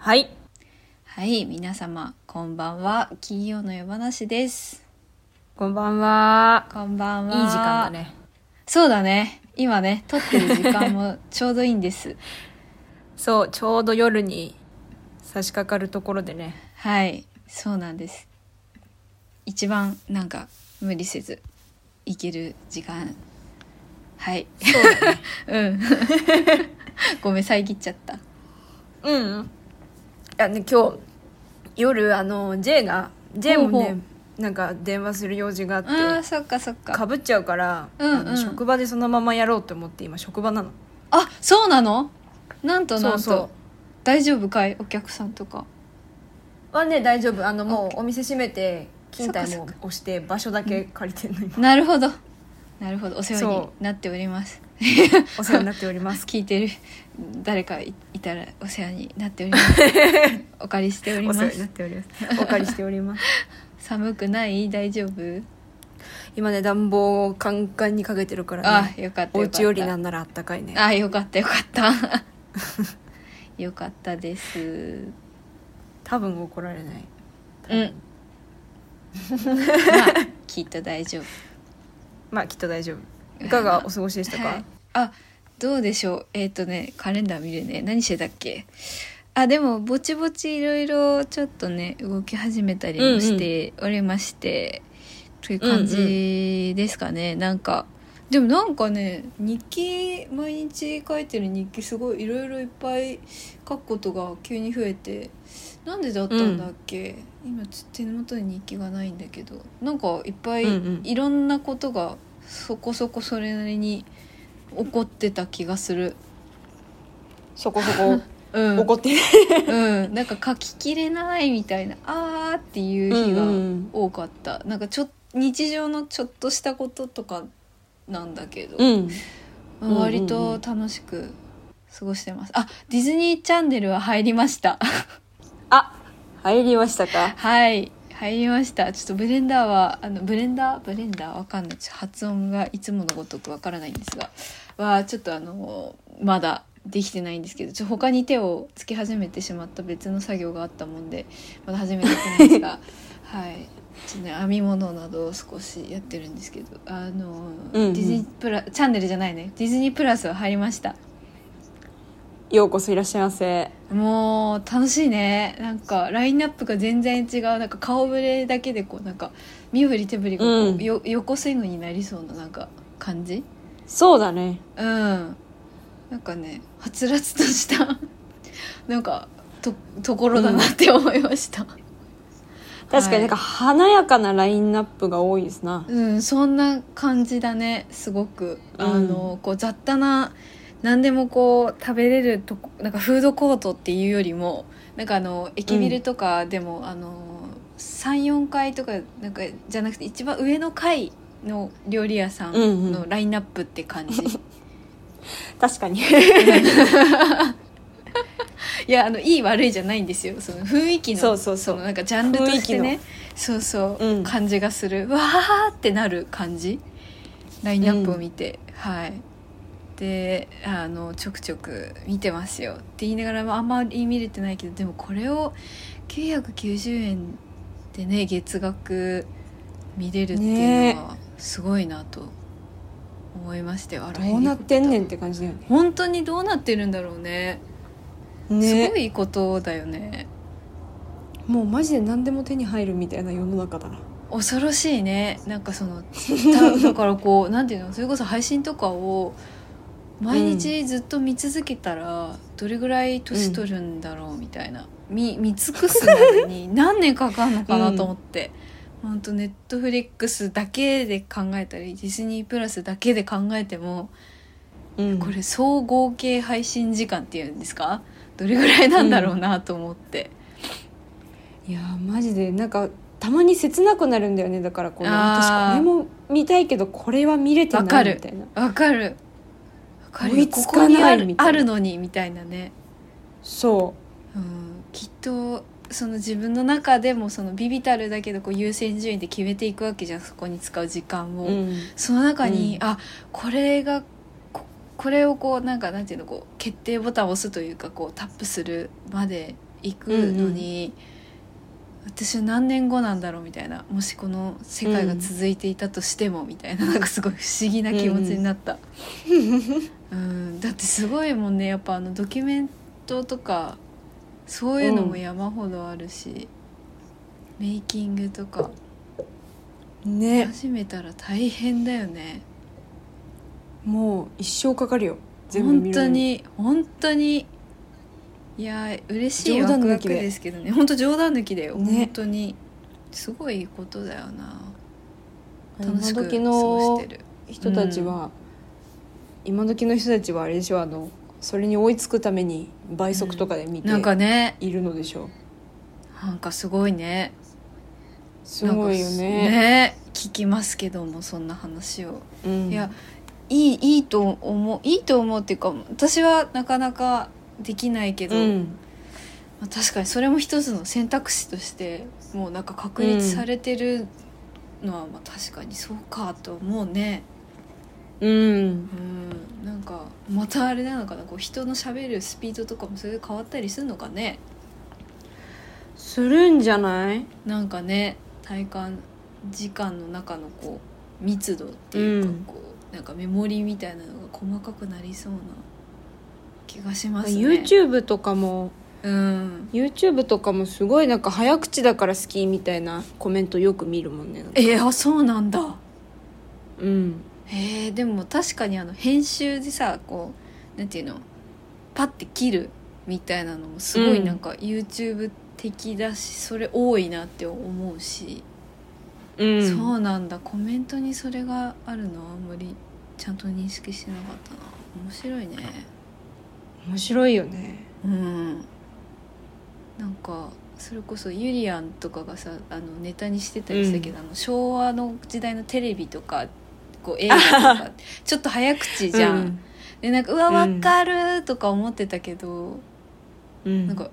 はい。はい、皆様、こんばんは。金曜の夜話です。こんばんは。こんばんは。いい時間だ。ね。そうだね。今ね、撮ってる時間も ちょうどいいんです。そう、ちょうど夜に差し掛かるところでね。はい、そうなんです。一番なんか無理せずいける時間。はい。そうだね。うん。ごめん、遮っちゃった。うん。いやね、今日、夜、あの、J が、J もほう。ほね、なんか電話する用事があって、ああ、そっかそっか。かぶっちゃうから、うんうん。あの職場でそのままやろうと思って今職場なの。あ、そうなの？なんとなんと。そうそう。大丈夫かい？お客さんとか。はね大丈夫。あのもうお店閉めて勤怠もそっか。押して場所だけ借りてるの今。なるほど。なるほど。お世話にそなっ ております。お世話になっております。聞いてる誰かいいたらお世話になっております。お借りしております。お借りしております。寒くない？大丈夫？今ね暖房をカンカンにかけてるからね。あよかったお家よりなんならあったかいね。あよかったよかった。よかったです。多分怒られない。うん。まあきっと大丈夫まあきっと大丈夫。いかがお過ごしでしたか、はい。あどうでしょう？えっ、とねカレンダー見るね。何してたっけ？あでもぼちぼちいろいろちょっとね動き始めたりもしておりまして、という感じですかね、なんかでもなんかね日記毎日書いてる日記すごいいろいろいっぱい書くことが急に増えてなんでだったんだっけ、今ちょっと手元に日記がないんだけど。なんかいっぱいうんうん。いろんなことがそこそこそれなりに起こってた気がする。そこそこ うん、怒って。うん、なんか書ききれないみたいなあーっていう日がうんうん多かった、なんかちょ日常のちょっとしたこととかなんだけど、うん。まあ割と楽しく過ごしてます。あディズニーチャンネルは入りました。あ入りましたか？はい。入りました。ちょっとブレンダーはあのブレンダー？ブレンダー？わかんない。発音がいつものごとくわからないんですが。はちょっとあのまだできてないんですけど。ちょ他に手をつけ始めてしまった別の作業があったもんでまだ始めてないんですが。はいちょっとね編み物などを少しやってるんですけどあの、うんうん。ディズニープラチャンネルじゃないね。ディズニープラスは入りました。ようこそいらっしゃいませ。もう楽しいね。なんかラインナップが全然違う。なんか顔ぶれだけでこうなんか身振り手振りがこう、うん。よ横スイングになりそうななんか感じ？そうだね。うん。なんかねはつらつとした。なんかとところだなって思いました、確かになんか華やかなラインナップが多いですな。うんそんな感じだねすごく、うん。あのこう雑多な何でもこう食べれるとこなんかフードコートっていうよりもなんかあの駅ビルとかでも、あの34階とかなんかじゃなくて一番上の階の料理屋さんうんうんのラインナップって感じ、確かに いやあのいい悪いじゃないんですよ。その雰囲気のそうそうそう。のなんかジャンルとしてね。そうそう、うん。感じがする。わーってなる感じ。ラインナップを見て、はい。であのちょくちょく見てますよ。って言いながらもあんまり見れてないけどでもこれを990円でね月額見れるっていうのはすごいなと。思いましてよあらどうなってんねんって感じだよね。本当にどうなってるんだろうねすねごいことだよね。もうマジで何でも手に入るみたいな世の中だな。恐ろしいね。なんかその ただからこうなんていうの？それこそ配信とかを毎日ずっと見続けたらどれぐらい年取るんだろうみたいな、見 見尽くすまでに何年かかるのかなと思って、ほんとネットフリックスだけで考えたりディズニープラスだけで考えてもうん。これ総合計配信時間っていうんですか？どれぐらいなんだろうなと思って、いやーマジでなんかたまに切なくなるんだよね。だからこうあー。私これも見たいけどこれは見れてわかるないみたいな。わかる。わかる。追いつかないみたいな。あるのにみたいなね。そう。ん。きっとその自分の中でもそのビビたるだけどこう優先順位で決めていくわけじゃん。そこに使う時間を、う、うん、その中に、うん。あこれがここれをこうなんかなんていうのこう決定ボタンを押すというかこうタップするまで行くのに、私は何年後なんだろうみたいなもしこの世界が続いていたとしてもみたいな,、なんかすごい不思議な気持ちになった、うん。だってすごいもんねやっぱあのドキュメントとかそういうのも山ほどあるし、メイキングとかね。始めたら大変だよねもう一生かかるよ。全部見本るの当に本当にいや嬉しいワクワクでですけどね。本当冗談抜きだよ、ね。本当に。すごいことだよな。楽しく時のごしてる。人たちは、今時の人たちはあれでしょ？あのそれに追いつくために倍速とかで見てなんかね。いるのでしょ？なんかすごいね。すごいよなんかねね。聞きますけどもそんな話を、うん。いやいいいいと思ういいと思うっていうか私はなかなかできないけど、うん。まあ、確かにそれも一つの選択肢としてもうなんか確立されてるのはまあ確かにそうかと思うね。うん。うん。なんかまたあれなのかなこう人のしゃべるスピードとかもそれで変わったりするのかね。するんじゃない？なんかね体感時間の中のこう密度っていうかうん。こう、なんかメモリみたいなのが細かくなりそうな気がしますね。YouTube とかもうん。YouTube とかもすごいなんか早口だから好きみたいなコメントよく見るもんね。えー、あそうなんだ。うん。へえでも確かにあの編集でさこうなんていうの？パッて切るみたいなのもすごいうんなん。か YouTube 的だし、それ多いなって思うし、うん。そうなんだ。コメントにそれがあるの？はあんまりちゃんと認識してなかったな。面白いね。面白いよね。うん。なんかそれこそユリアンとかがさあのネタにしてたりしたけど、あの昭和の時代のテレビとかこう映画とか ちょっと早口じゃん、うん。でなんか「うわうん。分かる!」とか思ってたけど、うん。なんか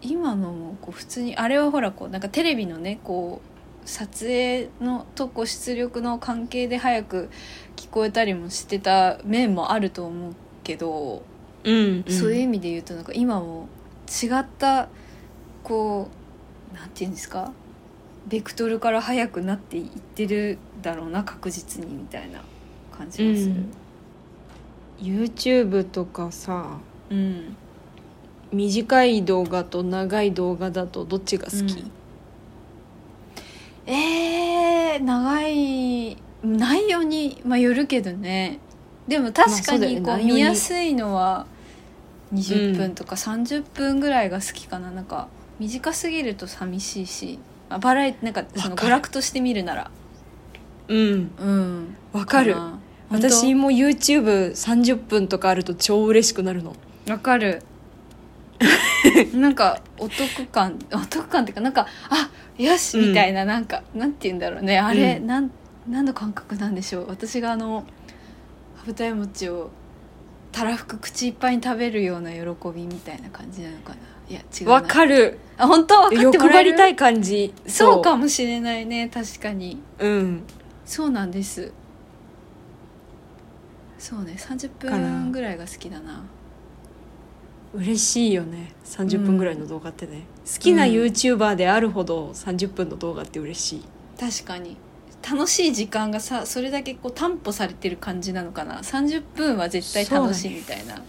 今のもこう普通にあれはほらこうなんかテレビのねこう撮影のとこう出力の関係で早く聞こえたりもしてた面もあると思うけど、うんそういう意味で言うとなんか今も違ったこうなんていうんですか？ベクトルから速くなっていってるだろうな確実にみたいな感じがする。YouTube とかさうん。短い動画と長い動画だとどっちが好き、うんえー、長い内容に、まあ、よるけどね。でも確かにこう見やすいのは20分とか30分ぐらいが好きかな。なんか短すぎると寂しいし。あバラエティなんかその娯楽として見るなら。うん。うん。わかる。私も YouTube30 分とかあると超嬉しくなるの。わかる。なんかお得感お得感っていうかなんかあよしうん。みたいな、なんかなんて言うんだろうね。あれ、うん。なん何の感覚なんでしょう。私があの羽二重餅をたらふく口いっぱいに食べるような喜びみたいな感じなのかな。いや違うな。わかる。あ本当？分かっても欲らえる？張りたい感じそうかもしれないね確かに。うん。そうなんです。そうね30かな分ぐらいが好きだな。嬉しいよね。30分ぐらいの動画ってね、好きな YouTuber であるほど30分の動画って嬉しい。確かに。楽しい時間がさそれだけこう担保されてる感じなのかな。30分は絶対楽しいみたいな。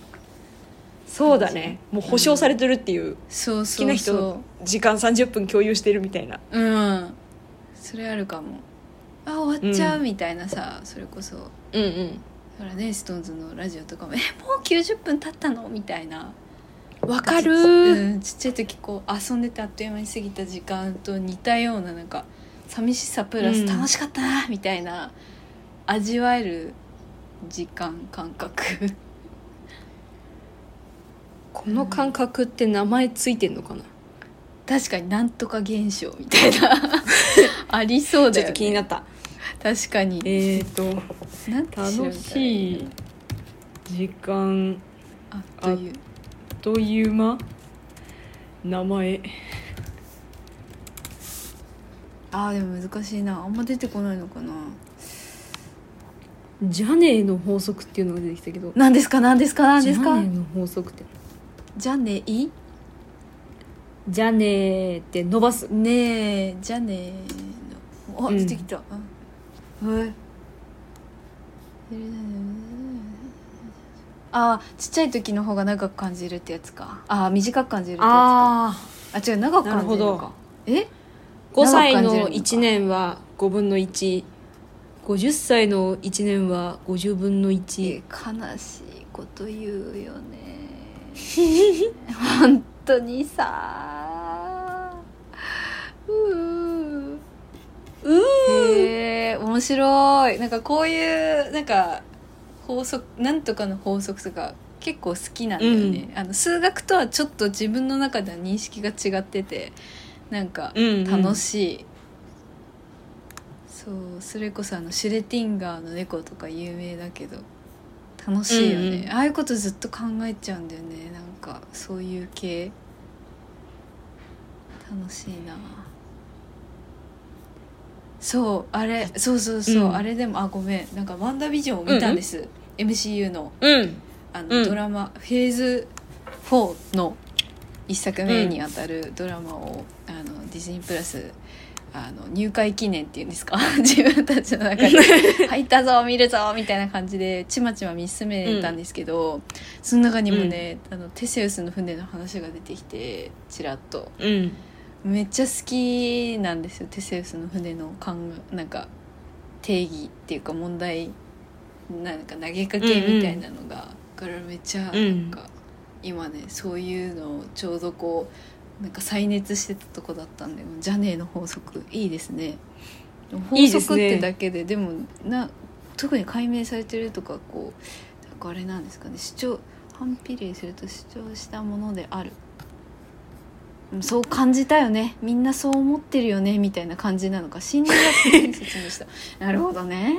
そうだね。もう保証されてるっていう、そう好きな人の時間30分共有してるみたいな。ううん。それあるかも。あ終わっちゃううん。みたいなさ、それこそ。うんうん。ほらねストーンズのラジオとかも「えもう90分経ったの?」みたいなわかる。うん、ちっちゃい時こう遊んでてあっという間に過ぎた時間と似たようななんか寂しさプラうん。ス楽しかったなみたいな、味わえる時間感覚。この感覚って名前ついてんのかな、確かになんとか現象みたいな。ありそうだよ、ね、ちょっと気になった。確かに。えーと楽しい時間あというという間。名前。あーでも難しいな。あんま出てこないのかな。ジャネーの法則っていうのが出てきたけど。何ですか？何ですか？何ですか？ジャネーの法則って。じゃねいじゃねーって伸ばす。ねえじゃねえの。あうん。出てきた、うん。はいあーちっちゃい時の方が長く感じるってやつか。あー短く感じるってやつか。ああ違う長く感じるのか。なるほえ？5歳の長く感じるのか1年は5分の150歳の1年は50分のえ1悲しいこと言うよね。本当にさ。うー。うー。へえ面白い。なんかこういうなんか法則なんとかの法則とか結構好きなんだよね、あの数学とはちょっと自分の中では認識が違っててなんかうん。楽しい、そうそれこそあのシュレティンガーの猫とか有名だけど楽しいよね、うんうん。ああいうことずっと考えちゃうんだよね。なんかそういう系。楽しいなそうあれそうそうそう、うん。あれでもあごめん。なんか「ワンダービジョン」を見たんです、MCU の。うん。あの、うん。ドラマ。フェーズ4の一作目にあたるドラマを、あのディズニープラスあの入会記念っていうんですか？自分たちの中で「入ったぞ見るぞ」みたいな感じでちまちま見進めたんですけど、その中にもね、あのテセウスの船の話が出てきてちらっと。うんめっちゃ好きなんですよテセウスの船の考えなんか定義っていうか問題なんか投げかけみたいなのが、だからめっちゃなんか、今ねそういうのをちょうどこうなんか再熱してたとこだったんで「じゃねえ」の法則いいですね。法則ってだけででもな特に解明されてるとかこうなんかあれなんですかね。主張反比例すると主張したものである。うんそう感じたよね。みんなそう思ってるよね。みたいな感じなのか。心理学的に説明した。なるほどね。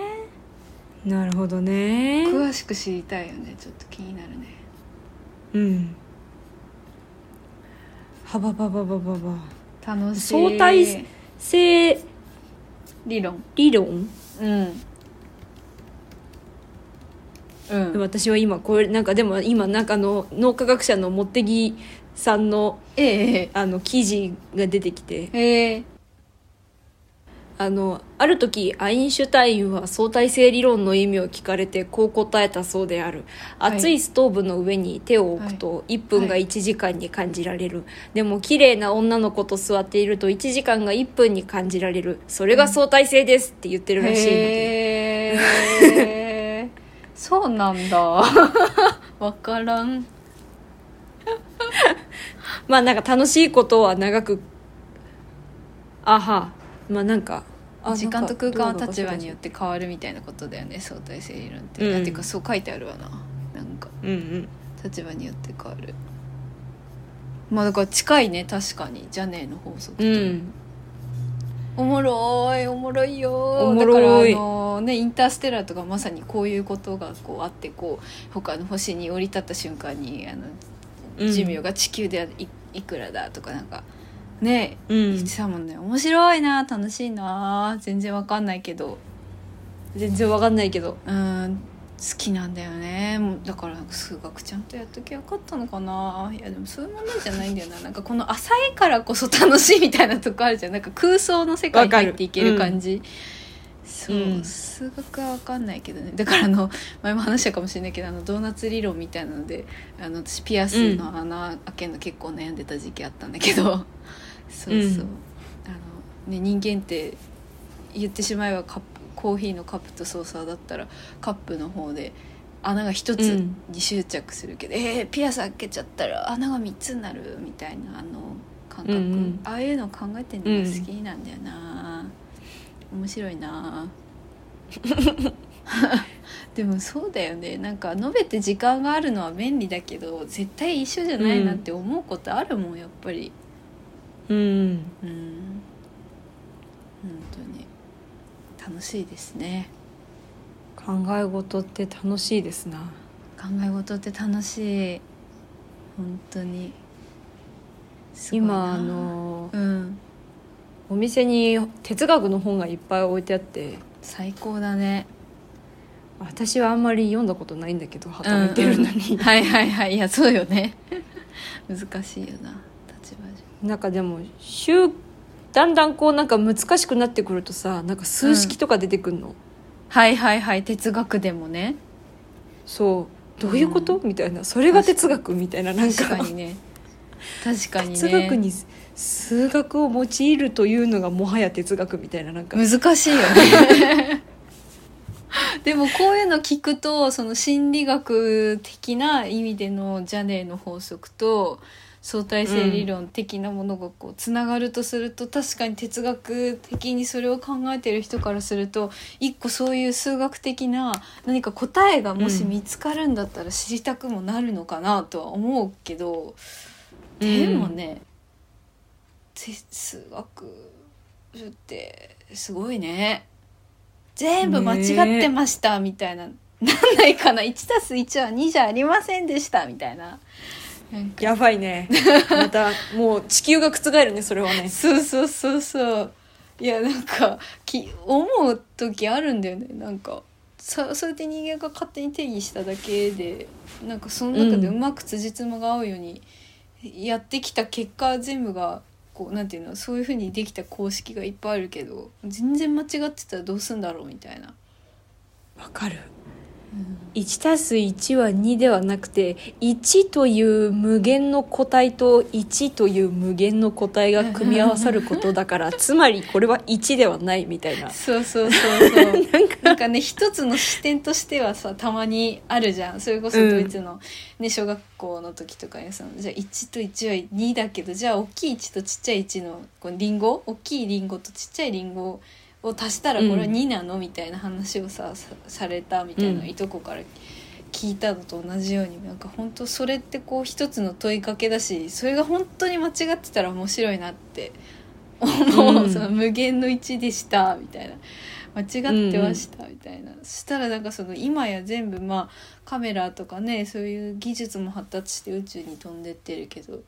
なるほどね。詳しく知りたいよね。ちょっと気になるね。うん。はばばばばばば。楽しい。相対性理論。理論。うん。うん。私は今これなんかでも今なんかあの脳科学者の茂木さんのええあの記事が出てきて。ええ。あのある時アインシュタインは相対性理論の意味を聞かれてこう答えたそうである。はい。熱いストーブの上に手を置くと1分が1時間に感じられる、でも綺麗な女の子と座っていると1時間が1分に感じられる。それが相対性ですって言ってるらしいので、へえ。そうなんだ。わからん まあなんか楽しいことは長くあはまあなんかあ時間と空間は立場によっって変わるみたいなことだよね相対性理論って、うん。なんていうかそう書いてあるわななんか。うんうん。立場によって変わる。まあだから近いね確かに。じゃねえの法則と、うん。おもろいおもろいよだからあのねインターステラーとかまさにこういうことがこうあってこう他の星に降り立った瞬間にあのうん寿命が地球でいいくらだとかなんかねうん。言ってたもんね。面白いな楽しいな。全然わかんないけど。全然わかんないけど。うん。好きなんだよね。もうだから数学ちゃんとやっときゃよかったのかな。いやでもそういう問題じゃないんだよな。なんかこの浅いからこそ楽しいみたいなとこあるじゃん。なんか空想の世界に入っていける感じそう、うん。数学は分かんないけどね。だからあの前も話したかもしれないけどあのドーナツ理論みたいなのであの私ピアスの穴開けるの結構悩んでた時期あったんだけど、そうそう、うん。あのね、人間って言ってしまえばカップコーヒーのカップとソーサーだったらカップの方で穴が一つうん。に執着するけど、えーピアス開けちゃったら穴が3つになるみたいなあの感覚、うんうん。ああいうの考えてるのが好きなんだよな、面白いな。でもそうだよね。なんか述べて時間があるのは便利だけど絶対一緒じゃないなって思うことあるもんやっぱり。うん。うん。本当に。楽しいですね。考え事って楽しいですな。考え事って楽しい。本当に。今あのうんお店に哲学の本がいっぱい置いてあって。最高だね。私はあんまり読んだことないんだけど働いてるのに、うんうん。はいはいはい。いやそうよね。難しいよな。じわじなんかでも週だんだんこうなんか難しくなってくるとさなんか数式とか出てくるの、はいはいはい。哲学でもね。そう。どういうこと、みたいな。それが哲学みたいななんか。確かにね。確かにね。哲学に数学を用いるというのがもはや哲学みたいななんか。難しいよね。でもこういうの聞くとその心理学的な意味でのジャネーの法則と相対性理論的なものがこうつながるとすると、確かに哲学的にそれを考えてる人からすると一個そういう数学的な何か答えがもし見つかるんだったら知りたくもなるのかなとは思うけど、でもね哲学ってすごいね。全部間違ってましたみたいな、なんないかな。1+1 は2じゃありませんでしたみたいな。やばいね。またもう地球が覆るねそれはね。そうそうそうそう。いやなんかき思う時あるんだよね。なんかさそうやって人間が勝手に定義しただけでなんかその中でうまく辻褄が合うようにやってきた結果全部がこうなんていうのそういうふうにできた公式がいっぱいあるけど全然間違ってたらどうすんだろうみたいな。わかる1たす1は2ではなくて1という無限の個体と1という無限の個体が組み合わさることだからつまりこれは1ではないみたいな。そうそうそうそう。なんかね一つの視点としてはさたまにあるじゃん。それこそドイツの、ね小学校の時とかにさじゃあ1と1は2だけどじゃあ大きい1とちっちゃい1のこうリンゴ？大きいリンゴとちっちゃいリンゴを足したらこれは2なの、みたいな話をささされたみたいないとこから聞いたのと同じようになんか本当それってこう一つの問いかけだしそれが本当に間違ってたら面白いなって 思う、うんその無限の1でしたみたいな。間違ってましたみたいな、そしたらなんかその今や全部まあカメラとかねそういう技術も発達して宇宙に飛んでってるけど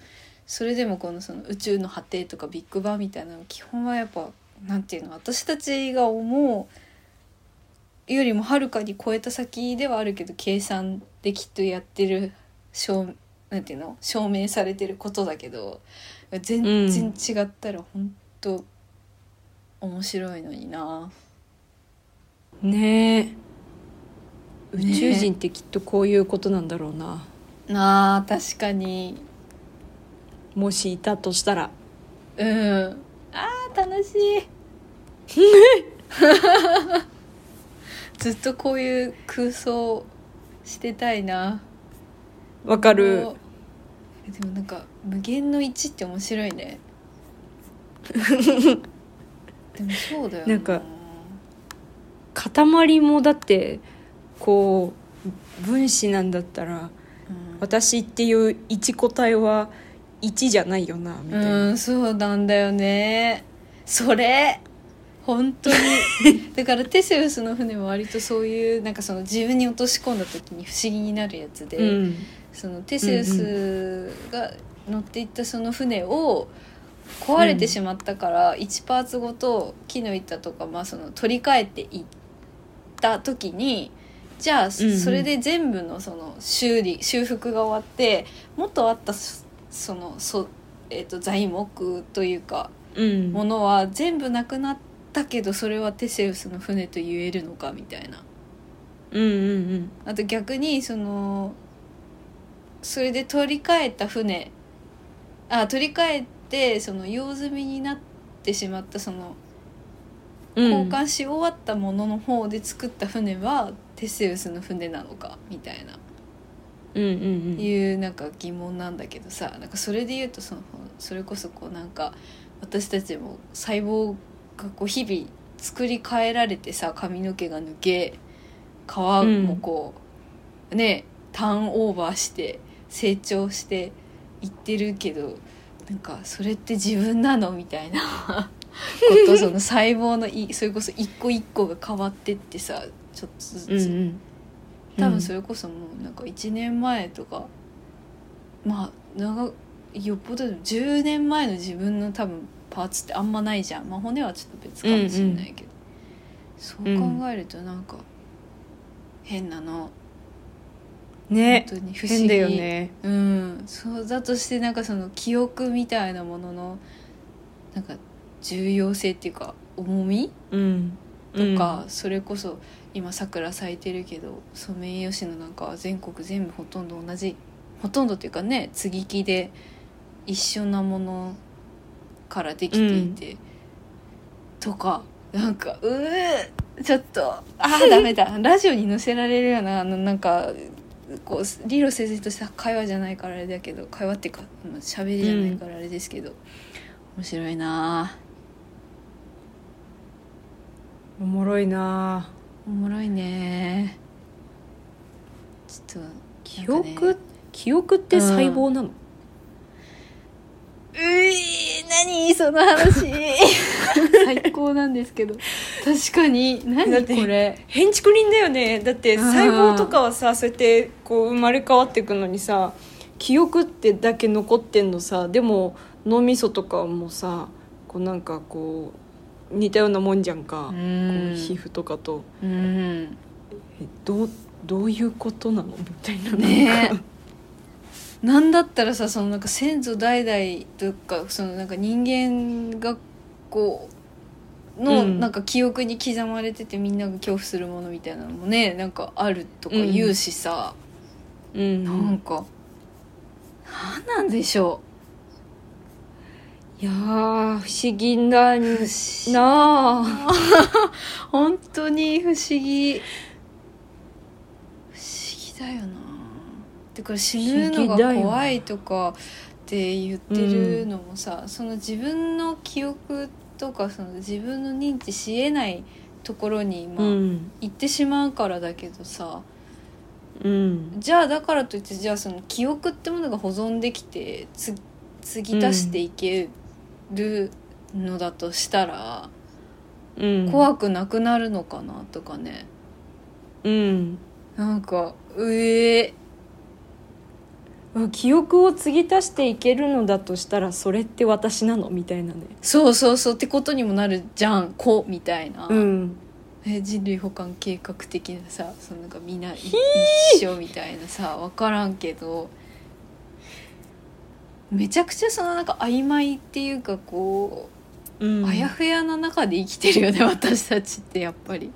それでもこのその宇宙の果てとかビッグバンみたいなの基本はやっぱなんていうの私たちが思うよりもはるかに超えた先ではあるけど計算できっとやってる証なんていうの証明されてることだけど全然違ったら本当面白いのにな。ねえ。宇宙人ってきっとこういうことなんだろうな、なあ確かに。もしいたとしたら。うんあー楽しい。ずっとこういう空想してたいな。わかる。おでもなんか無限の1って面白いね。でもそうだよなんか塊もだってこう分子なんだったらうん。私っていう一個体は1じゃないよなみたいな、うんそうなんだよね。それ本当に。だからテセウスの船は割とそういうなんかその自分に落とし込んだ時に不思議になるやつで、うん。そのテセウスが乗っていったその船を壊れてしまったから1パーツごと木の板とか、まあ、その取り替えていった時にじゃあそれで全部のその修理修復が終わって元あったそそのそ、えー、と材木というかうん。ものは全部なくなったけどそれはテセウスの船と言えるのかみたいな。うんうんあと逆にそのそれで取り替えた船あ取り替えてその用済みになってしまったそのうん。交換し終わったものの方で作った船はテセウスの船なのかみたいな。うんうんうんいうなんか疑問なんだけどさなんかそれで言うとそのそれこそこうなんか私たちも細胞がこう日々作り変えられてさ髪の毛が抜け皮もこう、ねターンオーバーして成長していってるけどなんかそれって自分なのみたいな ことその細胞のいそれこそ一個一個が変わってってさちょっとずつ。うんうん多分それこそもうなんか1年前とかまあ長よっぽど10年前の自分の多分パーツってあんまないじゃん、まあ、骨はちょっと別かもしれないけど、そう考えるとなんか変なの。ね。本当に不思議。変だよね。うん。そうだとしてなんかその記憶みたいなもののなんか重要性っていうか重み？うん。とか、それこそ今桜咲いてるけどソメイヨシノなんかは全国全部ほとんど同じほとんどっていうかね接ぎ木で一緒なものからできていて、とかなんかうーちょっとあーダメだ。ラジオに載せられるようなあのなんかこう理路整然とした会話じゃないからあれだけど会話っていうかまあ喋りじゃないからあれですけど、面白いなおもろいなおもろいね。ちょっとね。憶、記憶って細胞なの、うい何その話。最高なんですけど。確かに。だ何ってこれ変築林だよね。だってうん。細胞とかはさそうやってこう生まれ変わっていくのにさ記憶ってだけ残ってんのさ。でも脳みそとかもさこうなんかこう似たようなもんじゃんか、うこんう皮膚とかと。うん。えどうどういうことなの？みたいな。ねなんだったらさそのなんか先祖代々とかそのなんか人間がこうのうん。なんか記憶に刻まれててみんなが恐怖するものみたいなのもねなんかあるとか言うしさ、うん。なんか何なんでしょいやー不思議だう不思なあ。本当に不思議。不思議だよな。だから死ぬのが怖いとかって言ってるのもさ、その自分の記憶とかその自分の認知しえないところに、まあうん。行ってしまうからだけどさ。うん。じゃあだからといってじゃあその記憶ってものが保存できてつ継ぎ足していけるのだとしたら、うん。怖くなくなるのかなとかね。うん。なんかうえ記憶を継ぎ足していけるのだとしたらそれって私なのみたいなね。そうそうそう。ってことにもなるじゃん。子みたいな、うん。え人類補完計画的なさそのなんかみんな一緒みたいなさ分からんけどめちゃくちゃそのなんか曖昧っていうかこう、うん。あやふやな中で生きてるよね 私たちってやっぱり。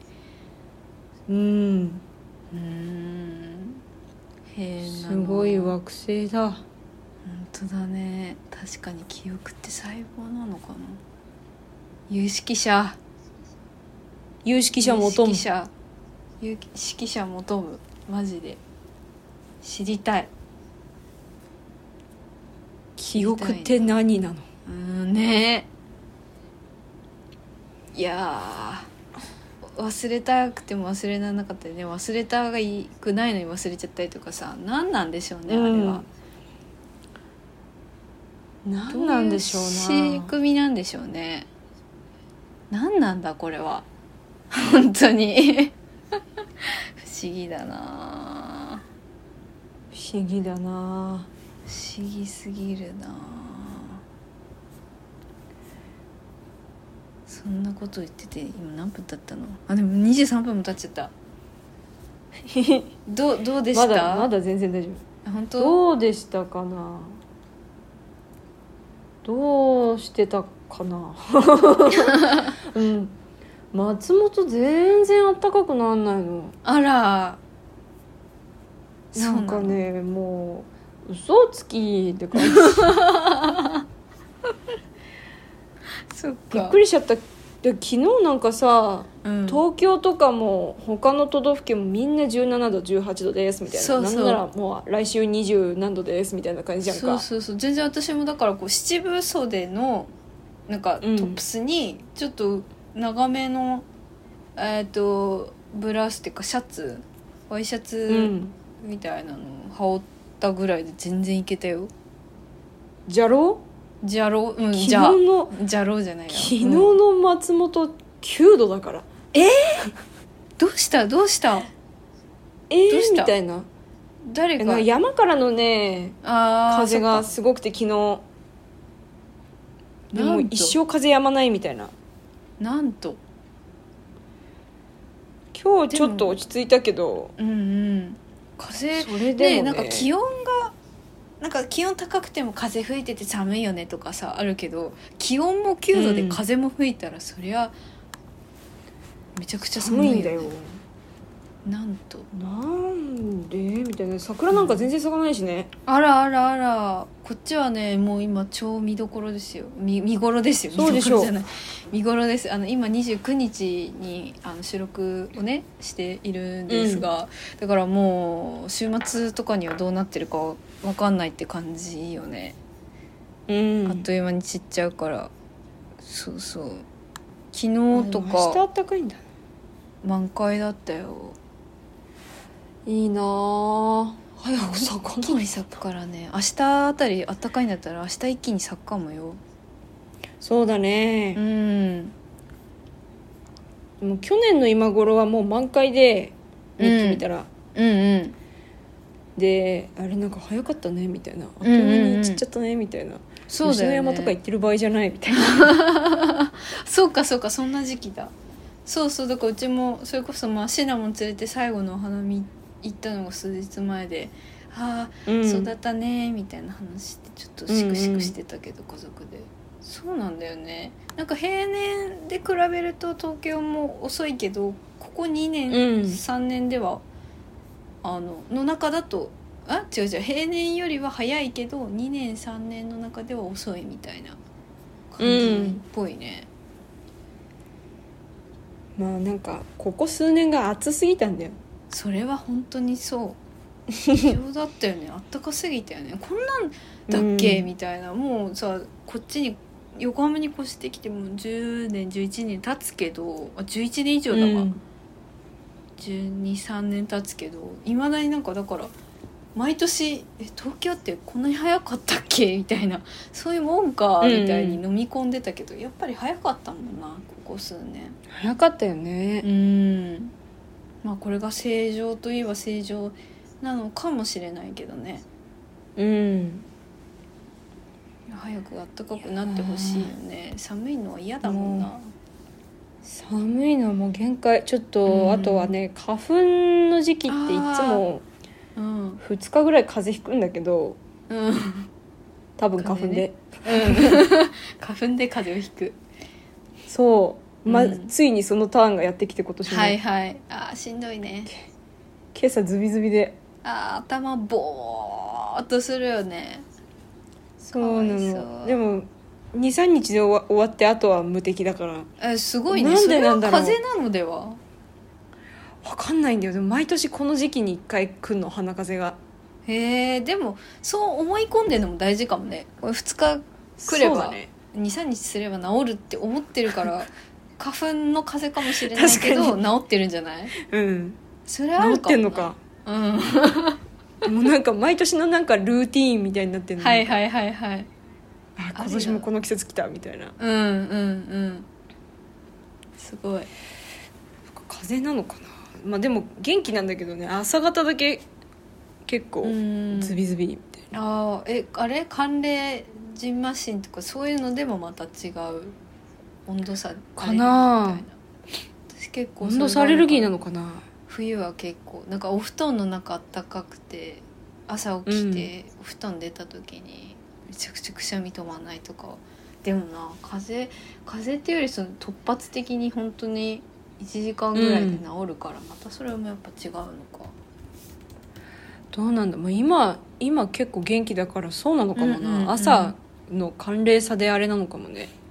うん。うん。変なすのごい惑星だ。本当だね。確かに記憶って細胞なのかな。有識者。有識者求む有識者。有識者求むマジで。知りたい記憶って何なの？うんねいやー忘れたくても忘れられなかったりね。忘れたがいくないのに忘れちゃったりとかさ何なんでしょうね、あれは。何なんでしょうな。仕組みなんでしょうね。何なんだこれは。本当に。不思議だな。不思議だな不思議すぎるな。そんなこと言ってて今何分経ったの？あでも23分も経っちゃった。どうどうでした？まだまだ全然大丈夫。あ本当？どうでしたかな？どうしてたかな？うん。松本全然あったかくなんないの。あら。なんかねもう嘘つきって感じ。そっびっくりしちゃった。で昨日なんかさうん。東京とかも他の都道府県もみんな17度18度ですみたいな。そうそう。なんならもう来週20何度ですみたいな感じじゃんか。そうそうそう。全然私もだからこう七分袖のなんかトうん。ップスにちょっと長めの、えっ、とブラウスっていうかシャツワイシャうツん。みたいなのを羽織ったぐらいで全然いけたよ。じゃろ？じゃろ？ううん昨日じゃのじゃろうじゃないや昨日うんの松本9度だから。どうした？どうした？えーどうした？みたいな。誰なんか山からのねあー風がそっすごくて昨日。でもなんと？一生風やまないみたいな。かなんと？今日ちょっと落ち着いたけど。うんうん風それでもね。なんか気温がなんか気温高くても風吹いてて寒いよねとかさあるけど気温も9度で風も吹いたら、そりゃめちゃくちゃ寒いよ,、寒いんだよなんと？なんで？みたいな。桜なんか全然咲かないしね。あらあらあら。こっちはねもう今超見どころですよ。見見頃ですよ。そうでしょう。見どころじゃない。見頃です。あの今29日にあの収録をねしているんですが、だからもう週末とかにはどうなってるかわかんないって感じよね、うん。あっという間に散っちゃうから。そうそう。昨日と明日かあったかいんだ満開だったよいいなあ早く咲か一気に咲くからね明日あたり暖かいんだったら明日一気に咲くかもよ。そうだうね、ん。でも去年の今頃はもう満開で日記見たら、うん。うんであれなんか早かったねみたいな。あっという間に散っちゃったねみたいな、そうだよ、ね、吉野山とか行ってる場合じゃないみたいな。そうかそうかそんな時期だ。そうそうだからうちもそれこそまあシナモン連れて最後のお花見行ったのが数日前で「ああ、うん。そうだったね」みたいな話してちょっとシクシクしてたけど、家族で。そうなんだよね。なんか平年で比べると東京も遅いけどここ2年、うん。3年ではあのの中だとあ違う違う平年よりは早いけど2年3年の中では遅いみたいな感じっぽいね、まあなんかここ数年が暑すぎたんだよそれは本当にそう。異常だったよね。あったかすぎたよね。こんなんだっけ、うん。みたいな。もうさこっちに横浜に越してきてもう10年11年経つけどあ11年以上だわ、うん。123年経つけどいまだになんかだから毎年「え東京ってこんなに早かったっけ?」みたいな。そういうもんかうんうん。みたいに飲み込んでたけど、やっぱり早かったもんなここ数年。早かったよね。うんまあこれが正常といえば正常なのかもしれないけどね。うん。早く暖かくなってほしいよね。寒いのは嫌だもんな。寒いのはもう限界。ちょっと、うんあとはね花粉の時期っていつもうん2日ぐらい風邪ひくんだけどうん、うん、多分花粉で、花粉で風邪をひく。そう、まうん。ついにそのターンがやってきて今年も、はいはい。あーしんどいね。今朝ズビズビで。あー頭ボーっとするよね。そうなかわいそう。のでも23日で終わ終わってあとは無敵だから。えすごいね。なんでなんだろう。それは風邪なのでは？分かんないんだよ。でも毎年この時期に1回来るの鼻風が。へえでもそう思い込んでるのも大事かもね。これ2日来ればそうだね。23日すれば治るって思ってるから花粉の風邪かもしれないけど確治ってるんじゃない？うん。それはある治ってんのか。うん。もうなんか毎年のなんかルーティーンみたいになってんの。はいはいはいはい。あ今年もこの季節来たみたいな。うんうんうん。すごい。風邪なのかな？まあでも元気なんだけどね。朝方だけ結構うん。ズビズビみたいな、ああえあれ？寒冷ジンマシンとかそういうのでもまた違う？温度差かな私結構温度差アレルギーなののかな冬は結構なんかお布団の中あったかくて朝起きてお布団出た時にめちゃくちゃくしゃみ止まんないとかでもな風邪風邪っていうよりその突発的に本当に1時間ぐらいで治るから、またそれもやっぱ違うのか。どうなんだ、まあ、今今結構元気だからそうなのかもな、うんうんうん朝の寒冷差であれなのかもね、うん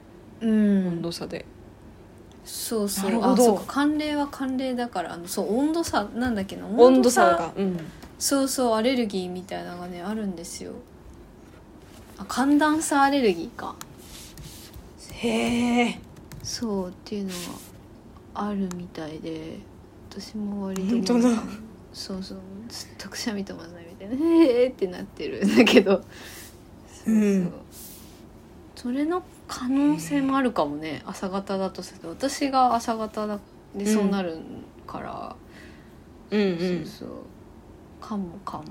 温度差で。そうそう。なるほど。あそうか。寒冷は寒冷だから。あのそう温度差なんだっけな。温度差がうん。そうそうアレルギーみたいなのがねあるんですよ。あ寒暖差アレルギーか。へえそうっていうのがあるみたいで。私も割と本当だ。そうそう。ずっとくしゃみ止まんないみたいな「へえ」ってなってるんだけど。そうそう、うんそれの可能性もあるかもね。朝方だとすると。私が朝方だでそうなるから、うんうん。そうそう。かもかも。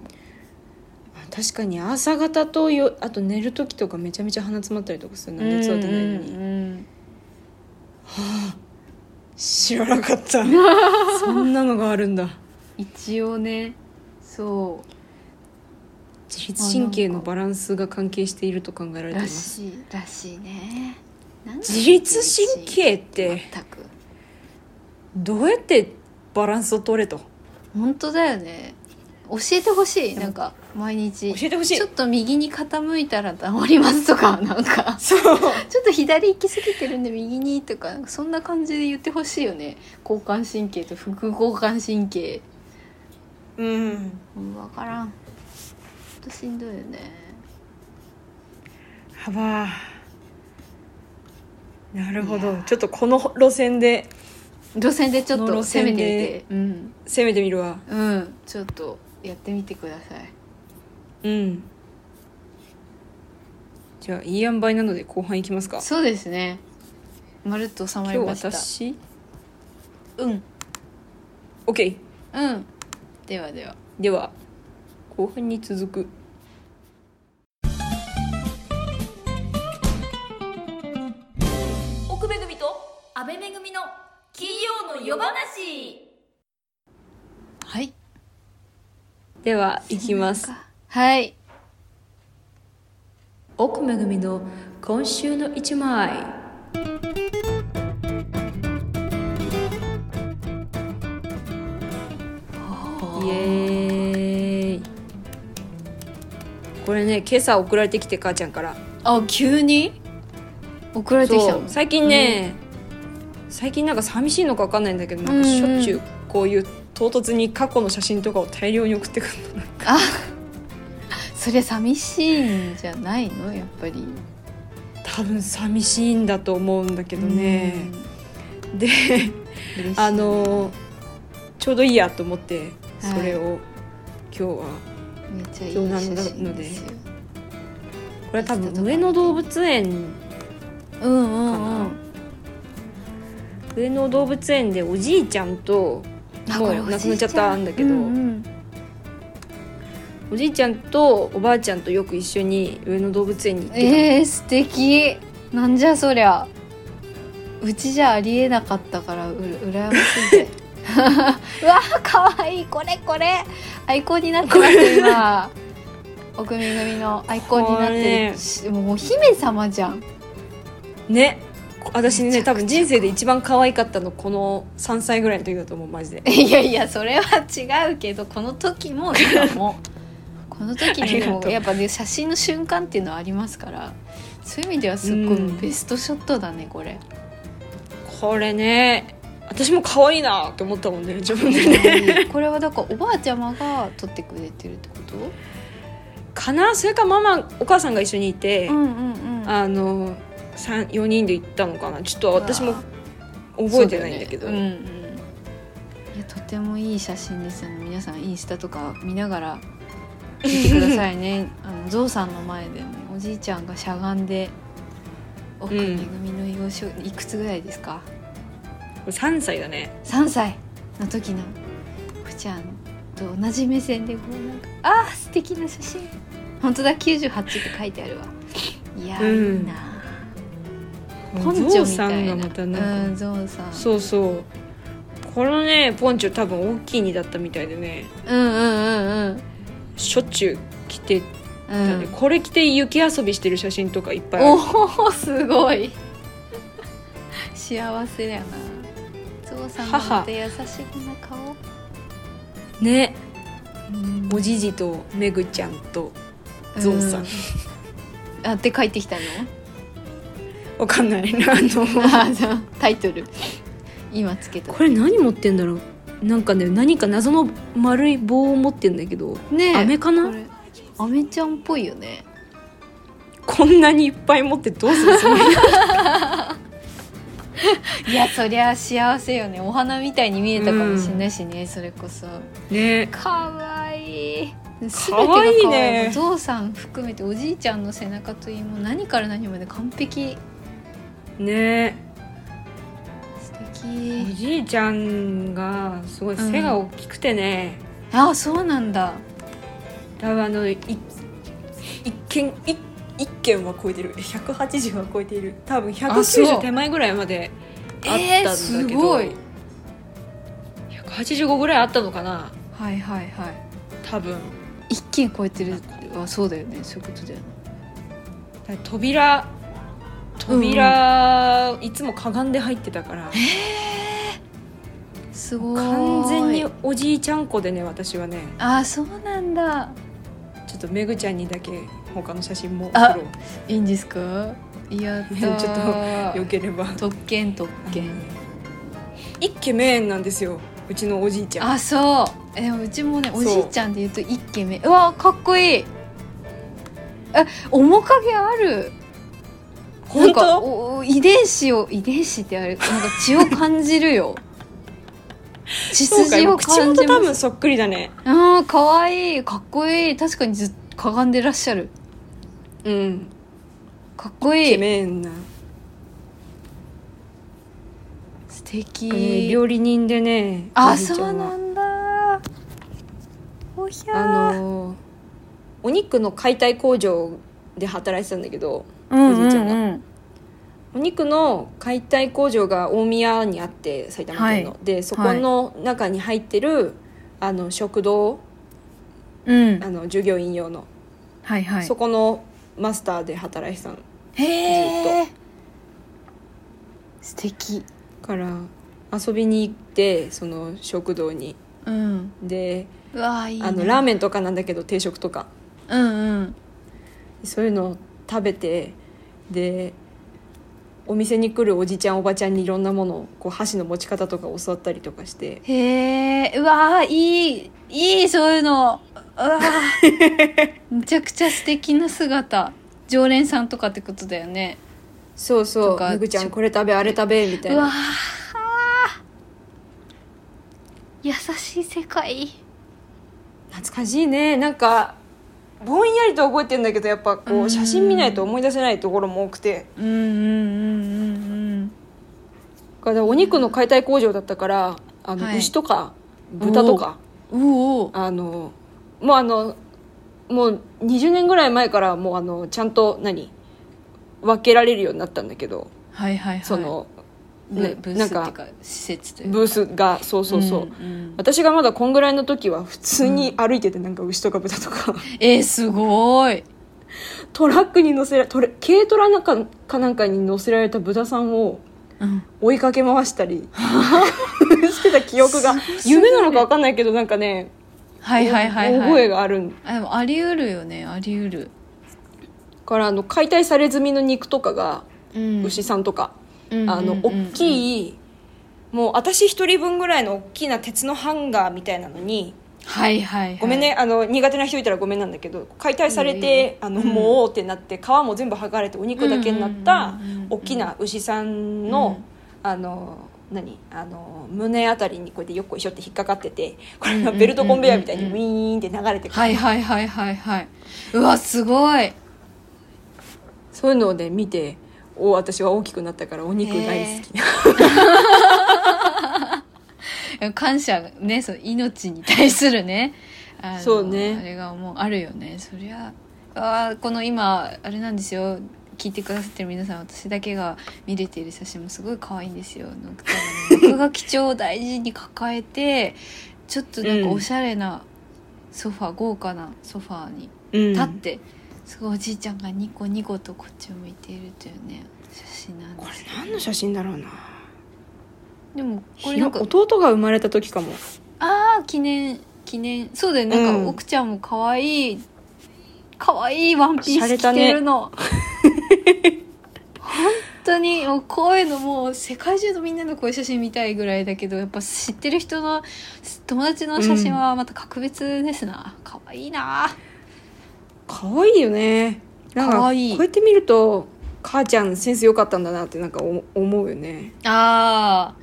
確かに朝方とよあと寝る時とかめちゃめちゃ鼻詰まったりとかするな熱は出ないのに、うんうん知らなかった。そんなのがあるんだ。一応ね。そ自律神経のバランスが関係していると考えられています。しいらしいね。自律神経ってどうやってバランスを取れと？本当だよね。教えてほしいなんか毎日。教えてほしい。ちょっと右に傾いたら治りますとか なんか。そう。ちょっと左行き過ぎてるんで右にとかそんな感じで言ってほしいよね。交感神経と副交感神経。うん。うん分からんとしんどいよね。幅。なるほど。ちょっとこの路線で。路線でちょっと攻めてみて。うん攻めてみるわ。うん。ちょっとやってみてください。うん。じゃあいい塩梅なので後半いきますか。そうですね。まるっと収まりました。私？うん。OK うん。ではでは。では後半に続く。奥めぐみと安倍めぐみの金曜の夜話。はい。ではいきます。はい。奥めぐみの今週の一枚これね今朝送られてきて母ちゃんから。あ急に？送られてきたの？最近ね、最近なんか寂しいのか分かんないんだけどなんかしょっちゅうこういう唐突に過去の写真とかを大量に送ってくるの。あそれ寂しいんじゃないの？やっぱり。多分寂しいんだと思うんだけどね、でうん。嬉しい。あのちょうどいいやと思ってはい。それを今日は、めっちゃいい写の真ですよ。これは多分上野動物園うんうんかなうん。上野動物園でおじいちゃんともう亡くなっちゃったんだけど、うんうんおじいちゃんとおばあちゃんとよく一緒に上野動物園に行ってたの、えー、素敵。なんじゃそりゃ。うちじゃありえなかったからう羨ましいぜうわかわいい。これこれ。アイコンになってます今。奥めぐみのアイコンになってる。しもうお姫様じゃん。ね。私ね多分人生で一番可愛かったのこの3歳ぐらいの時だと思うマジで。いやいやそれは違うけどこの時も今もこの時にも やっぱね写真の瞬間っていうのはありますからそういう意味ではすっごいうん。ベストショットだねこれ。これね私も可愛いなって思ったもんね自分でね。これはだからおばあちゃまが撮ってくれてるってこと？かな？それかママお母さんが一緒にいて、んうんうん。あの4人で行ったのかな？ちょっと私も覚えてないんだけど。ね。うんうん、いやとてもいい写真ですよね。皆さんインスタとか見ながら見てくださいね。あのゾウさんの前でねおじいちゃんがしゃがんで奥うん。めぐみの幼少いくつぐらいですか？3歳だね。3歳の時のふちゃんと同じ目線でこうなんかあー素敵な写真。本当だ98って書いてあるわ。いやー、うん。いいな。ポンチョみたいなゾウさんがまたなんか、うんゾウさん。そうそう。このねポンチョ多分大きいにだったみたいでね。うんうんうんうん。しょっちゅう着てうたね、ん。これ着て雪遊びしてる写真とかいっぱいある。おおすごい。幸せだよなゾウさんがまた優しげな顔。ね。うんおじじとめぐちゃんとゾウさん、うあって帰ってきたの？わかんない。あの。タイトル。今つけた。これ何持ってんだろう？なんかね何か謎の丸い棒を持ってんだけど。ねえ。飴かな？飴ちゃんっぽいよね。こんなにいっぱい持ってどうするつもり？いやそりゃ幸せよね。お花みたいに見えたかもしれないしね、うん、それこそ。ね。かわいい。かわいいね。お父さん含めておじいちゃんの背中といいも何から何まで完璧。ね。素敵。おじいちゃんがすごい背が大きくてね、うん、あそうなんだ。多分あの一見一1件は超えてる。180は超えている。多分190手前ぐらいまであったんだけど、えー、185ぐらいあったのかな？はいはいはい。多分。1件超えてるはそうだよね。そういうことだよね。扉扉、うん、いつもかがんで入ってたから。えー、すごい。完全におじいちゃん子でね私はね。ああそうなんだ。ちょっとめぐちゃんにだけ他の写真もあいいんですか？やったーちょっと。よければ。特権特権。イッケメンなんですよ。うちのおじいちゃん。あそう。えうちもねおじいちゃんで言うと一軒目うわかっこいい。え面影ある？なんか本当おお遺伝子を遺伝子ってあれなんか血を感じるよ。血筋を口感じ元多ます。分そっくりだね。あーかわいい。かっこいい。確かにずっとかがんでらっしゃるうん。かっこいい。メンな、素敵。ね料理人でねあそうんなんだ。おひゃー。あのお肉の解体工場で働いてたんだけどうんおじいちゃんがうんうんお肉の解体工場が大宮にあって埼玉県の、はでそこの中に入ってるあの食堂うん。あの従業員用の、はいはい。そこのマスターで働いてたの。へえ素敵。から遊びに行ってその食堂に。うん。であのラーメンとかなんだけど定食とか。うんうん。そういうのを食べてでお店に来るおじちゃんおばちゃんにいろんなものをこう箸の持ち方とか教わったりとかして。へえうわーいいいいそういうの。うわー。めちゃくちゃ素敵な姿。常連さんとかってことだよね。そうそう。めぐちゃんこれ食べあれ食べみたいうわなー。優しい世界。懐かしいね。なんかぼんやりと覚えてんだけどやっぱこうん。う写真見ないと思い出せないところも多くて。うんうんうんうんだからお肉の解体工場だったからあの、はい。牛とか豚とかうんうおあのもうあのもう20年ぐらい前からもうあのちゃんと何分けられるようになったんだけど、はいはいはい。その、ブねブースなんかっか施設というか。ブースがそうそうそう、んん。私がまだこんぐらいの時は普通に歩いててなんか牛とか豚とか。えー、すごい。トラックに乗せらトレ軽トラなんかかなんかに乗せられた豚さんをうん。追いかけ回したり。してた記憶が。夢なのか分かんないけどなんかねはいはいはい覚はい。えがあるん。あでもあり得るよね。あり得る、からあの解体され済みの肉とかがうん。牛さんとか、うんあのうんうん。うん大きいもう私一人分ぐらいの大きな鉄のハンガーみたいなのにはいはい、はい、ごめんね。あの苦手な人いたらごめんなんだけど解体されてあのうんもうってなって皮も全部剥がれてお肉だけになったうんうんうんうん大きな牛さんの、あの何？あの胸あたりにこうやってよっこいしょって引っかかっててこれがベルトコンベヤーみたいにウィーンって流れてくる、はいはいはいはいはい。うわすごい。そういうのをね見てお私は大きくなったからお肉大好き。感謝ねそう命に対するね。そうね。あれがもうあるよね。そりゃあーこの今あれなんですよ聞いてくださってる皆さん私だけが見れている写真もすごい可愛いんですよ。なんか録画基調を大事に抱えて ちょっとなんかおしゃれなソファー、豪華なソファーにうん。立って、すごいおじいちゃんがニコニコとこっちを向いているというね写真なんこれです何の写真だろうな。でもこれなんか弟が生まれた時かも。ああ記念記念。そうだよね。なんか、うん。奥ちゃんも可愛い可愛いワンピース着てるの、本当にもうこういうのもう世界中のみんなのこういう写真見たいぐらいだけどやっぱ知ってる人の友達の写真はまた格別ですな、可愛いな。可愛いよね。なんかこうやって見ると母ちゃんセンス良かったんだなってなんか思思うよね。あー。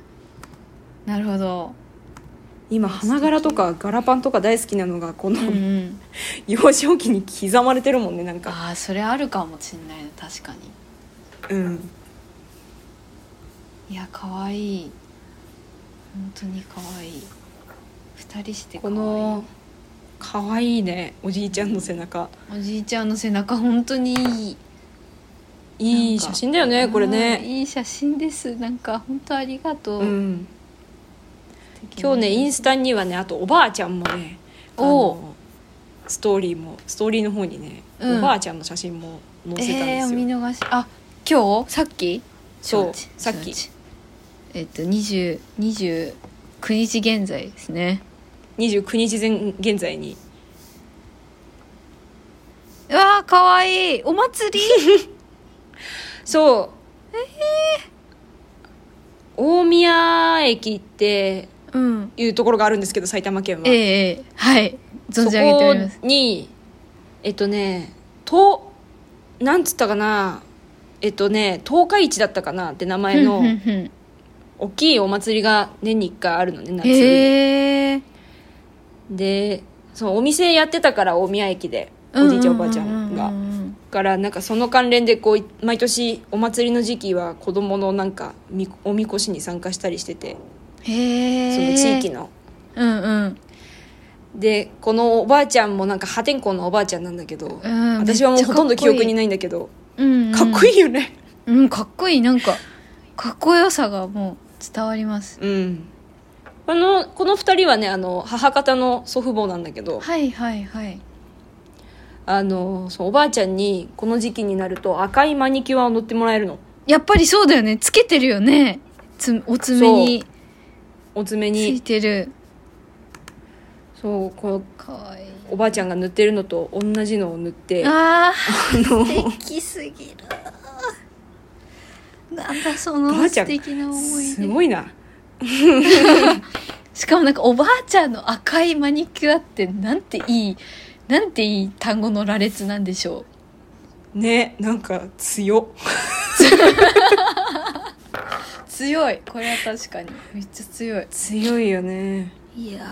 なるほど今花柄とか柄パンとか大好きなのがこの、うんうん。幼少期に刻まれてるもんねなんか。ああそれあるかもしんないな確かに。うん。いや可愛い。本当に可愛い。二人して可この可愛いねおじいちゃんの背中。おじいちゃんの背中本当にいい。いい写真だよねこれうんねいい写真です。なんか本当ありがとう、うん今日ねインスタにはねあとおばあちゃんもねあおのストーリーもストーリーの方にね、うん。おばあちゃんの写真も載せたんえー、ですよ、お見逃し。あ今日？さっき？そうさっき。えっと20 29日現在ですね。29日前現在に。うわーかわいい。お祭り？そう。大宮駅ってうんいうところがあるんですけど埼玉県は。ええええ。はい。存じ上げております。そこにえっとねとなんつったかなえっとね十日市だったかなって名前の大きいお祭りが年に1回あるのね夏。にへえ。でそのお店やってたから大宮駅でおじいちゃんおばあちゃんが。からなんかその関連でこう毎年お祭りの時期は子供のなんかみおみこしに参加したりしててその地域の。うんうん。でこのおばあちゃんもなんか破天荒なおばあちゃんなんだけど、うん私はもうほとんど記憶にないんだけどうんかっこいい。よね。うんかっこいい。なんかかっこよさがもう伝わります。うん。このこの2人はねあの母方の祖父母なんだけどはいはいはい。あのそうおばあちゃんにこの時期になると赤いマニキュアを塗ってもらえるの。やっぱりそうだよね。つけてるよね。つお爪にお爪ついにてる。そうこうかわいい。おばあちゃんが塗ってるのと同じのを塗ってああのー素敵すぎる。なんだそのばあちゃん素敵な思い出。すごいな。しかもなんかおばあちゃんの赤いマニキュアってなんていいなんていい単語の羅列なんでしょう。ねなんか強っ 強い。これは確かに。めっちゃ強い。強いよね。いやー。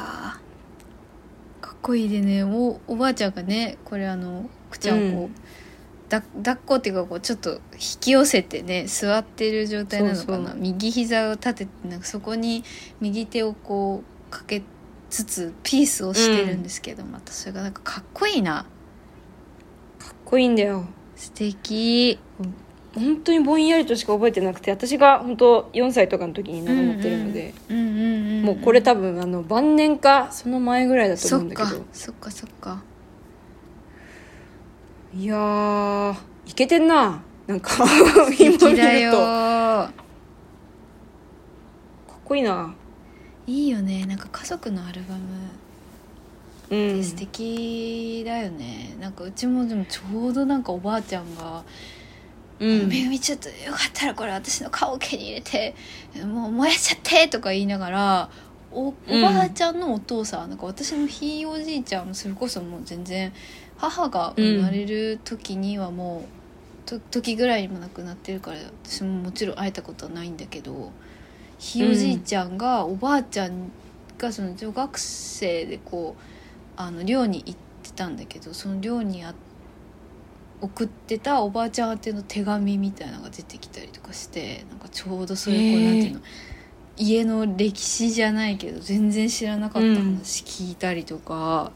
かっこいいでね。おおばあちゃんがねこれあのくちゃんをこう、うん。だ抱っこっていうかこうちょっと引き寄せてね座ってる状態なのかな。右膝を立ててなんかそこに右手をこうかけつつピースをしてるんですけど、またそれがなんかかっこいいな。かっこいいんだよ。素敵本当にぼんやりとしか覚えてなくて私が本当4歳とかの時に長持ってるので、もうこれ多分あの晩年かその前ぐらいだと思うんだけど。そっかそっかいやーいけてんな。なんか今見るとかっこいいな。いいよね。なんか家族のアルバム。うん。素敵だよね。なんかうちもでもちょうどなんかおばあちゃんが「うんめぐみちょっとよかったらこれ私の顔桶に入れてもう燃やしちゃって」とか言いながらおおうん。ばあちゃんのお父さん、なんか私のひいおじいちゃんそれこそもう全然母が生まれる時にはもう、と時ぐらいにも亡くなってるから私ももちろん会えたことはないんだけどひいおじいちゃんがおばあちゃんがその女学生でこうあの寮に行ってたんだけどその寮にあ送ってたおばあちゃん宛ての手紙みたいなのが出てきたりとかしてなんかちょうどそういうこうなんていうの家の歴史じゃないけど全然知らなかった話聞いたりとか、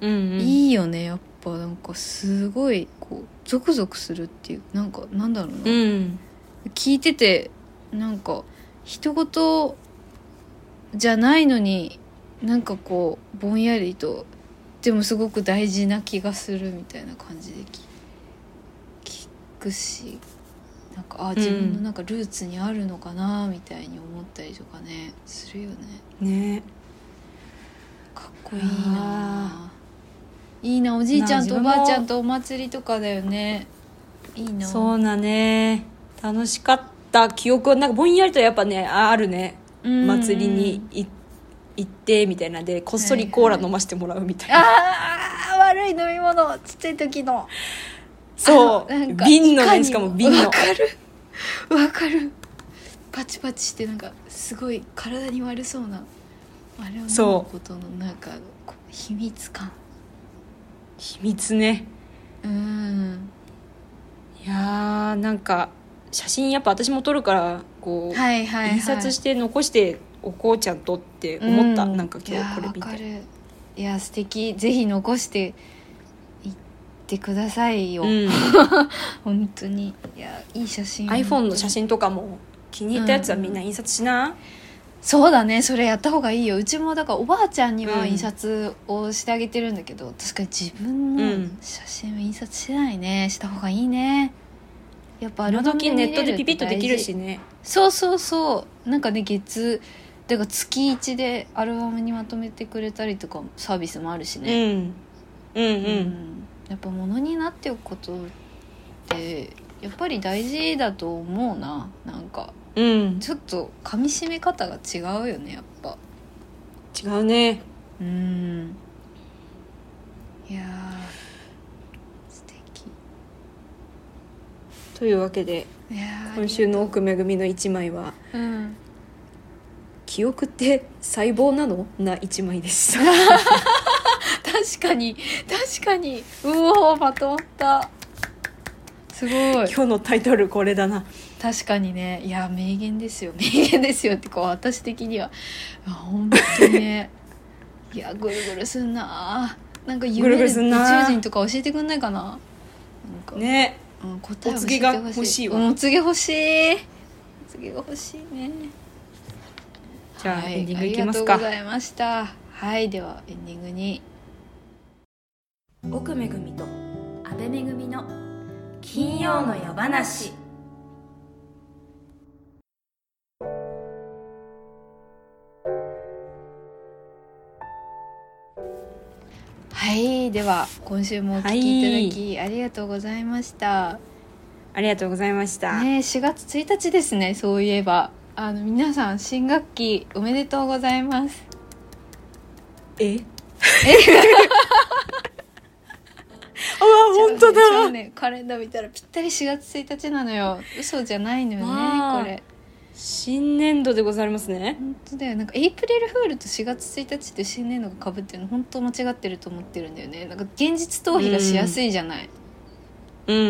うんうん。いいよねやっぱ。なんかすごいこうゾクゾクするっていうなんかなんだろうな、うん。聞いててなんか人事じゃないのになんかこうぼんやりとでもすごく大事な気がするみたいな感じで聞聞くしなんかあ自分のなんかルーツにあるのかなみたいに思ったりとかねするよね。ね。かっこいいな。いいなおじいちゃんとおばあちゃんとお祭りとかだよね。いいな。そうだね。楽しかった。記憶はなんかぼんやりとやっぱねああるね。うん。祭りにい行ってみたいなんでこっそりコーラ飲ませてもらうみたいな、あー悪い飲み物。ちっちゃい時のそう。瓶のねしかも瓶の。わかる。わかる。パチパチしてなんかすごい体に悪そうなあれを飲むことのなんか秘密感。秘密ね。うん。いやーなんか写真やっぱ私も撮るからこう、はいはい、はい、印刷して残しておこうちゃんとって思った、うんなんか今日これいや見てわかるいや素敵ぜひ残していってくださいよ、うん、本当に。いやいい写真。iPhone の写真とかも気に入ったやつはみんな印刷しな、そうだね。それやった方がいいよ。うちもだからおばあちゃんにはうん。印刷をしてあげてるんだけど、確かに自分うのん。写真は印刷してないね。した方がいいね。やっぱ今時ネットでピピッとできるしね。そうそうそう。なんかね月だから月1でアルバムにまとめてくれたりとかサービスもあるしうん。ね、うんうん。うんやっぱ物になっておくことってやっぱり大事だと思うな。なんかうん。ちょっと噛み締め方が違うよねやっぱ。違うね。うん。いやー素敵。というわけで今週の奥めぐみの一枚はうん「記憶って細胞なの?」な一枚でした 確かに。確かに。うおーまとまった。すごい。今日のタイトルこれだな。確かにね。いや名言ですよ。名言ですよってこう私的には。あ本当にね。いやぐるぐるすんななんか夢で宇宙人とか教えてくんないかな？ね。うん、答えお教えて告げが欲しいわ。うんお告げ欲しい。お告げが欲しいねじゃあはいエンディングいきますか。ありがとうございました。はいではエンディングに。奥めぐみと阿部めぐみの金曜の夜話。はいでは今週もお聞きいただき、ありがとうございました。ありがとうございました、ね4月1日ですねそういえばあの皆さん新学期おめでとうございます。え？あ 本当だ。ね。カレンダー見たらぴったり4月1日なのよ。嘘じゃないのよねわあこれ。新年度でございますね。本当だよ。なんかエイプリルフールと4月1日って新年度がかぶってるの本当間違ってると思ってるんだよね。なんか現実逃避がしやすいじゃない、うん。う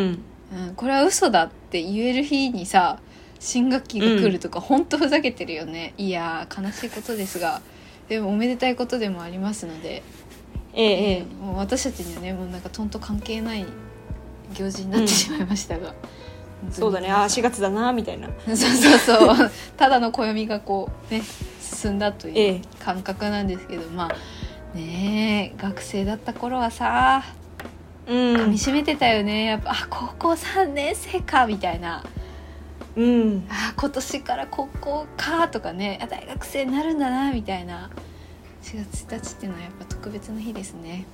んこれは嘘だって言える日にさ新学期が来るとか、本当ふざけてるよね。いやー悲しいことですが。でもおめでたいことでもありますので、ええええ。もう私たちにはねもうなんかとんと関係ない行事になってしまいましたが、そうだね。ああ4月だなみたいな。そうそうそう。ただの暦がこうね進んだとええ。いう感覚なんですけど、まあねえ学生だった頃はさうん。噛みしめてたよね。やっぱあ高校3年生かみたいなうんあ今年から高校かとかねあ大学生になるんだなみたいな4月1日っていうのはやっぱ特別な日ですね。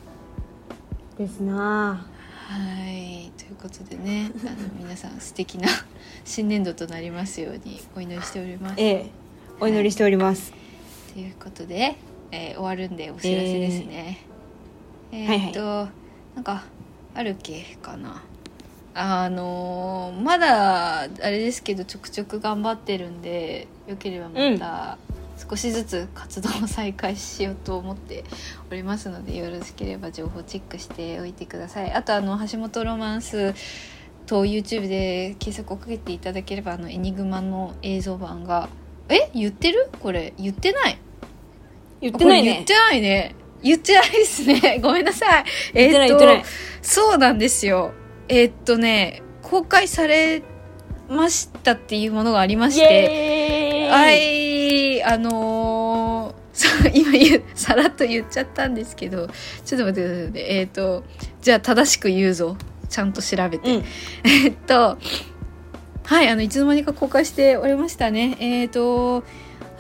ですなはいということでねあの皆さん素敵な新年度となりますようにお祈りしております。ええお祈りしております、ということで、えー終わるんでお知らせですね。えはいーっと、なんかあるっけかな？あのーまだあれですけどちょくちょく頑張ってるんでよければまた少しずつ活動を再開しようと思っておりますのでよろしければ情報チェックしておいてください。あとあの橋本ロマンスと YouTube で検索をかけていただければあのエニグマの映像版がえ？言ってる？これ。言ってない。言ってないね。言ってないね。言ってないですね。ごめんなさい。言ってないえってない。そうなんですよえーっとね公開されましたっていうものがありまイしてはいあのー 今言うさらっと言っちゃったんですけどちょっと待ってくださいね。えーっとじゃあ正しく言うぞ。ちゃんと調べて、うん。えっとはいあのいつの間にか公開しておりましたね。えっ、と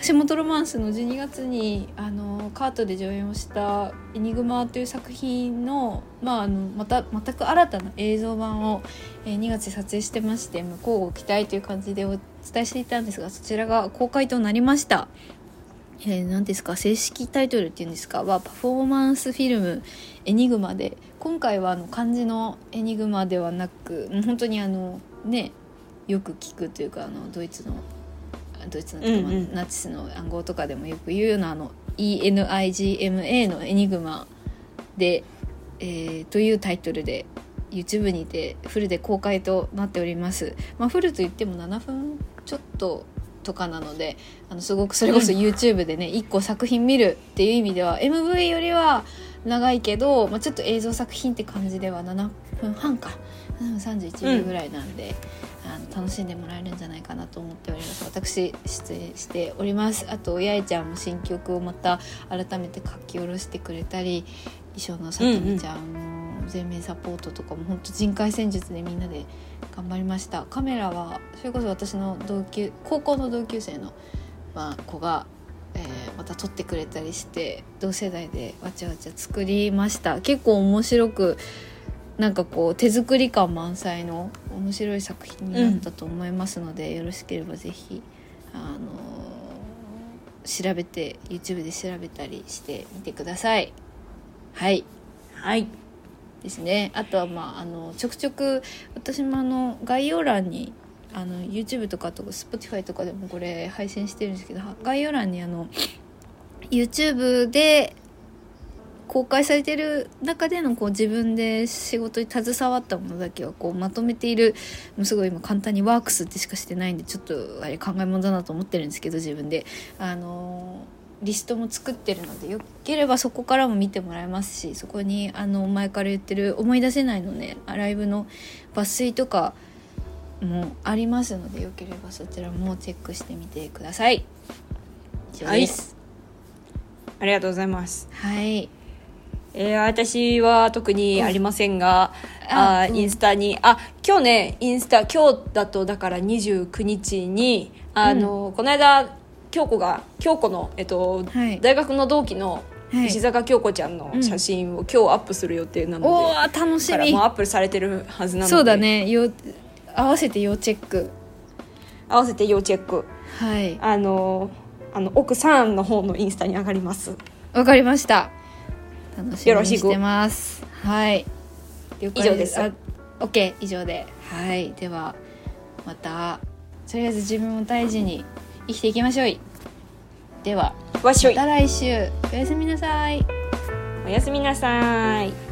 橋本ロマンスの12月にあのカートで上演をした「エニグマ」という作品の,、まあ、あのまた全く新たな映像版を、え2月で撮影してまして向こうご期待という感じでお伝えしていたんですがそちらが公開となりました。えー、何ですか正式タイトルっていうんですかはパフォーマンスフィルム「エニグマで」今回はあの漢字の「エニグマ」ではなく本当にあのねよく聞くというかあのドイツのドイツの、うんうん。まあナチスの暗号とかでもよく言うようなあの ENIGMA の「エニグマで」えーというタイトルで YouTube にてフルで公開となっております。まあ、フルといっても7分ちょっととかなのであのすごくそれこそ YouTube でね、1個作品見るっていう意味では MV よりは長いけど、まあ、ちょっと映像作品って感じでは7分半か。分31秒ぐらいなんで、あの楽しんでもらえるんじゃないかなと思っております。私出演しております。あと八重ちゃんも新曲をまた改めて書き下ろしてくれたり衣装のさとみちゃんも全面サポートとかも本当人海戦術でみんなで頑張りました。カメラはそれこそ私の同級高校の同級生の、まあ、子が、えーまた撮ってくれたりして同世代でわちゃわちゃ作りました。結構面白くなんかこう手作り感満載の面白い作品になったと思いますので、よろしければぜひあの調べて YouTube で調べたりしてみてください。はい。はい。ですね。あとはまああのちょくちょく私もあの概要欄にあの YouTube とかとか Spotify とかでもこれ配信してるんですけど概要欄にあの YouTube で公開されてる中でのこう自分で仕事に携わったものだけはこうまとめているもうすごい今簡単にワークスってしかしてないんでちょっとあれ考え物だなと思ってるんですけど自分で。あのリストも作ってるのでよければそこからも見てもらえますしそこにあの前から言ってる思い出せないのねライブの抜粋とかもありますのでよければそちらもチェックしてみてください。以上です。ありがとうございます。はいえー、私は特にありませんが、うん。あうん。あインスタにあ今日ねインスタ今日だとだから29日にあの、この間京子が京子の、えっとはい。大学の同期のはい。石坂京子ちゃんの写真を今日アップする予定なので、おー楽しみ。もうアップされてるはずなので。そうだね。要合わせて要チェック。合わせて要チェック。はい。あのあの奥さんの方のインスタに上がります。わかりました楽しみにしてます。はい。以上です。あ OK 以上で。はい。ではまたとりあえず自分を大事に生きていきましょうではわっしょい。また来週。おやすみなさい。おやすみなさい